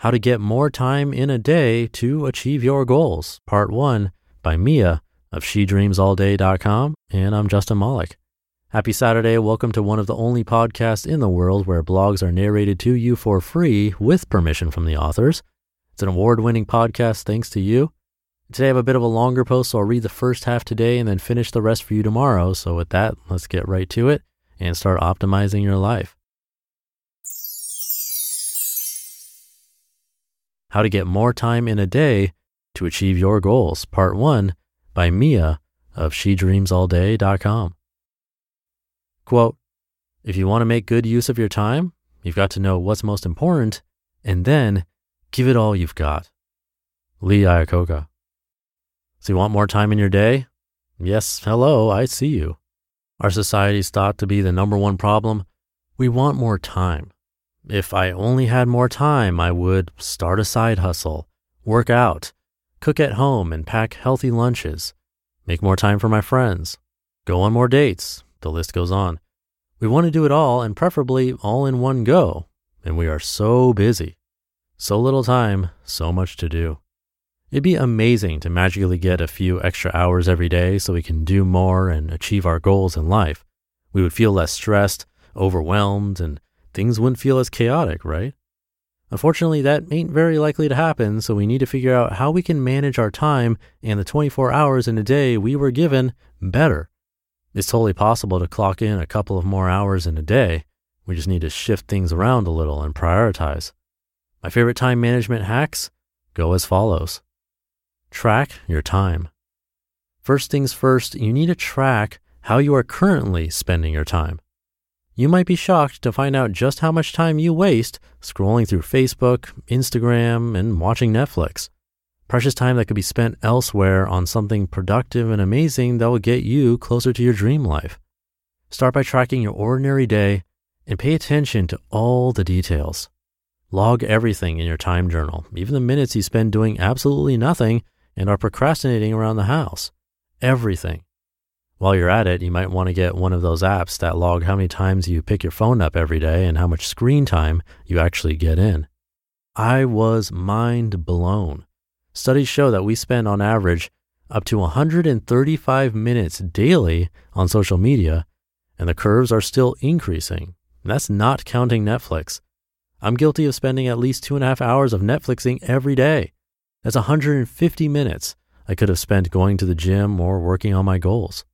How to Get More Time in a Day to Achieve Your Goals, Part 1 by Mia of SheDreamsAllDay.com. And I'm Justin Malik. Happy Saturday. Welcome to one of the only podcasts in the world where blogs are narrated to you for free with permission from the authors. It's an award winning podcast thanks to you. Today I have a bit of a longer post, so I'll read the first half today and then finish the rest for you tomorrow. So, with that, let's get right to it and start optimizing your life. How to Get More Time in a Day to Achieve Your Goals, Part 1 by Mia of SheDreamsAllDay.com. Quote, if you want to make good use of your time, you've got to know what's most important and then give it all you've got. Lee Iacocca. So you want more time in your day? Yes, hello, I see you. Our society's thought to be the number one problem. We want more time. If I only had more time, I would start a side hustle, work out, cook at home and pack healthy lunches, make more time for my friends, go on more dates. The list goes on. We want to do it all and preferably all in one go. And we are so busy. So little time, so much to do. It'd be amazing to magically get a few extra hours every day so we can do more and achieve our goals in life. We would feel less stressed, overwhelmed, and things wouldn't feel as chaotic, right? Unfortunately, that ain't very likely to happen, so we need to figure out how we can manage our time and the 24 hours in a day we were given better. It's totally possible to clock in a couple of more hours in a day. We just need to shift things around a little and prioritize. My favorite time management hacks go as follows Track your time. First things first, you need to track how you are currently spending your time. You might be shocked to find out just how much time you waste scrolling through Facebook, Instagram, and watching Netflix. Precious time that could be spent elsewhere on something productive and amazing that will get you closer to your dream life. Start by tracking your ordinary day and pay attention to all the details. Log everything in your time journal, even the minutes you spend doing absolutely nothing and are procrastinating around the house. Everything. While you're at it, you might want to get one of those apps that log how many times you pick your phone up every day and how much screen time you actually get in. I was mind blown. Studies show that we spend on average up to 135 minutes daily on social media, and the curves are still increasing. That's not counting Netflix. I'm guilty of spending at least two and a half hours of Netflixing every day. That's 150 minutes I could have spent going to the gym or working on my goals.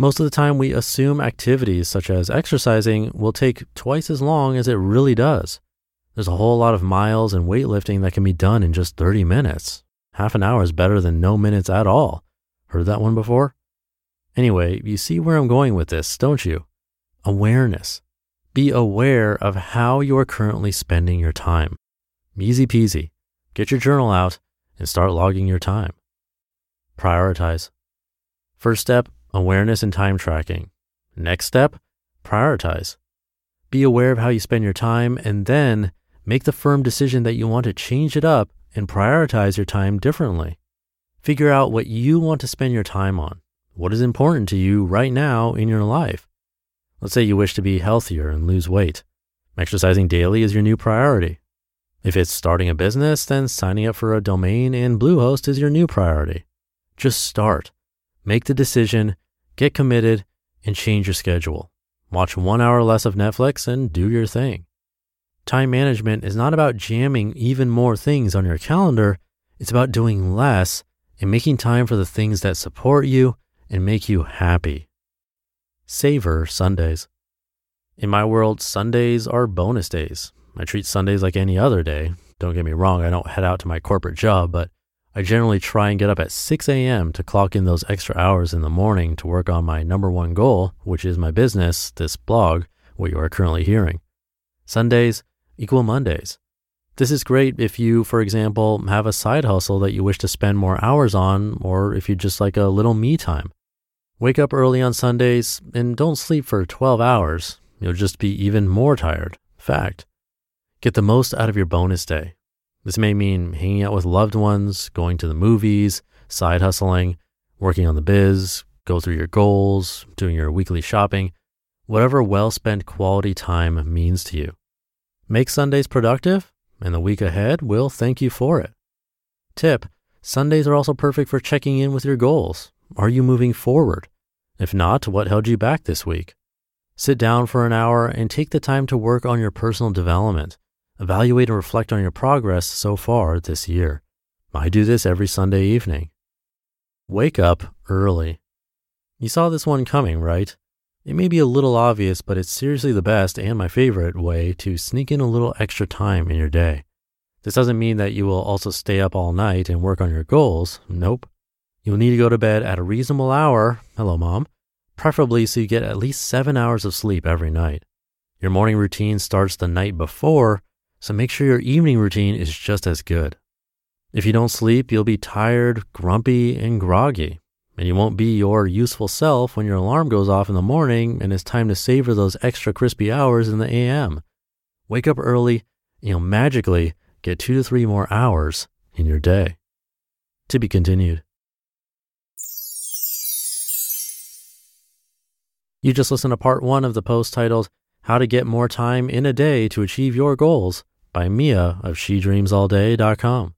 Most of the time, we assume activities such as exercising will take twice as long as it really does. There's a whole lot of miles and weightlifting that can be done in just 30 minutes. Half an hour is better than no minutes at all. Heard that one before? Anyway, you see where I'm going with this, don't you? Awareness. Be aware of how you are currently spending your time. Easy peasy. Get your journal out and start logging your time. Prioritize. First step, awareness and time tracking. Next step, prioritize. Be aware of how you spend your time and then make the firm decision that you want to change it up and prioritize your time differently. Figure out what you want to spend your time on. What is important to you right now in your life? Let's say you wish to be healthier and lose weight. Exercising daily is your new priority. If it's starting a business, then signing up for a domain in Bluehost is your new priority. Just start. Make the decision, get committed, and change your schedule. Watch one hour less of Netflix and do your thing. Time management is not about jamming even more things on your calendar. It's about doing less and making time for the things that support you and make you happy. Savor Sundays. In my world, Sundays are bonus days. I treat Sundays like any other day. Don't get me wrong, I don't head out to my corporate job, but I generally try and get up at 6 a.m. to clock in those extra hours in the morning to work on my number one goal, which is my business, this blog, what you are currently hearing. Sundays equal Mondays. This is great if you, for example, have a side hustle that you wish to spend more hours on, or if you just like a little me time. Wake up early on Sundays and don't sleep for 12 hours. You'll just be even more tired. Fact. Get the most out of your bonus day. This may mean hanging out with loved ones, going to the movies, side hustling, working on the biz, go through your goals, doing your weekly shopping, whatever well spent quality time means to you. Make Sundays productive, and the week ahead will thank you for it. Tip Sundays are also perfect for checking in with your goals. Are you moving forward? If not, what held you back this week? Sit down for an hour and take the time to work on your personal development. Evaluate and reflect on your progress so far this year. I do this every Sunday evening. Wake up early. You saw this one coming, right? It may be a little obvious, but it's seriously the best and my favorite way to sneak in a little extra time in your day. This doesn't mean that you will also stay up all night and work on your goals. Nope. You'll need to go to bed at a reasonable hour. Hello, mom. Preferably so you get at least seven hours of sleep every night. Your morning routine starts the night before, so make sure your evening routine is just as good. If you don't sleep, you'll be tired, grumpy, and groggy, and you won't be your useful self when your alarm goes off in the morning and it's time to savor those extra crispy hours in the AM. Wake up early, and you'll magically get two to three more hours in your day. To be continued. You just listened to part one of the post titled How to Get More Time in a Day to Achieve Your Goals by Mia of SheDreamsAllDay.com.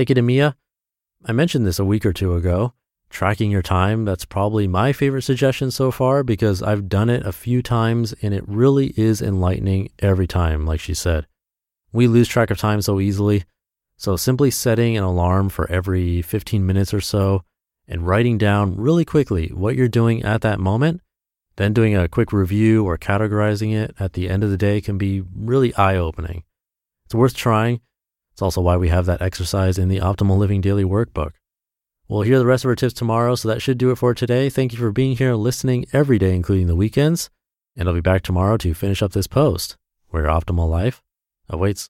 Thank you to Mia. I mentioned this a week or two ago. Tracking your time, that's probably my favorite suggestion so far because I've done it a few times and it really is enlightening every time, like she said. We lose track of time so easily. So simply setting an alarm for every 15 minutes or so and writing down really quickly what you're doing at that moment, then doing a quick review or categorizing it at the end of the day can be really eye opening. It's worth trying it's also why we have that exercise in the Optimal Living Daily Workbook. We'll hear the rest of our tips tomorrow, so that should do it for today. Thank you for being here and listening every day, including the weekends. And I'll be back tomorrow to finish up this post where your optimal life awaits.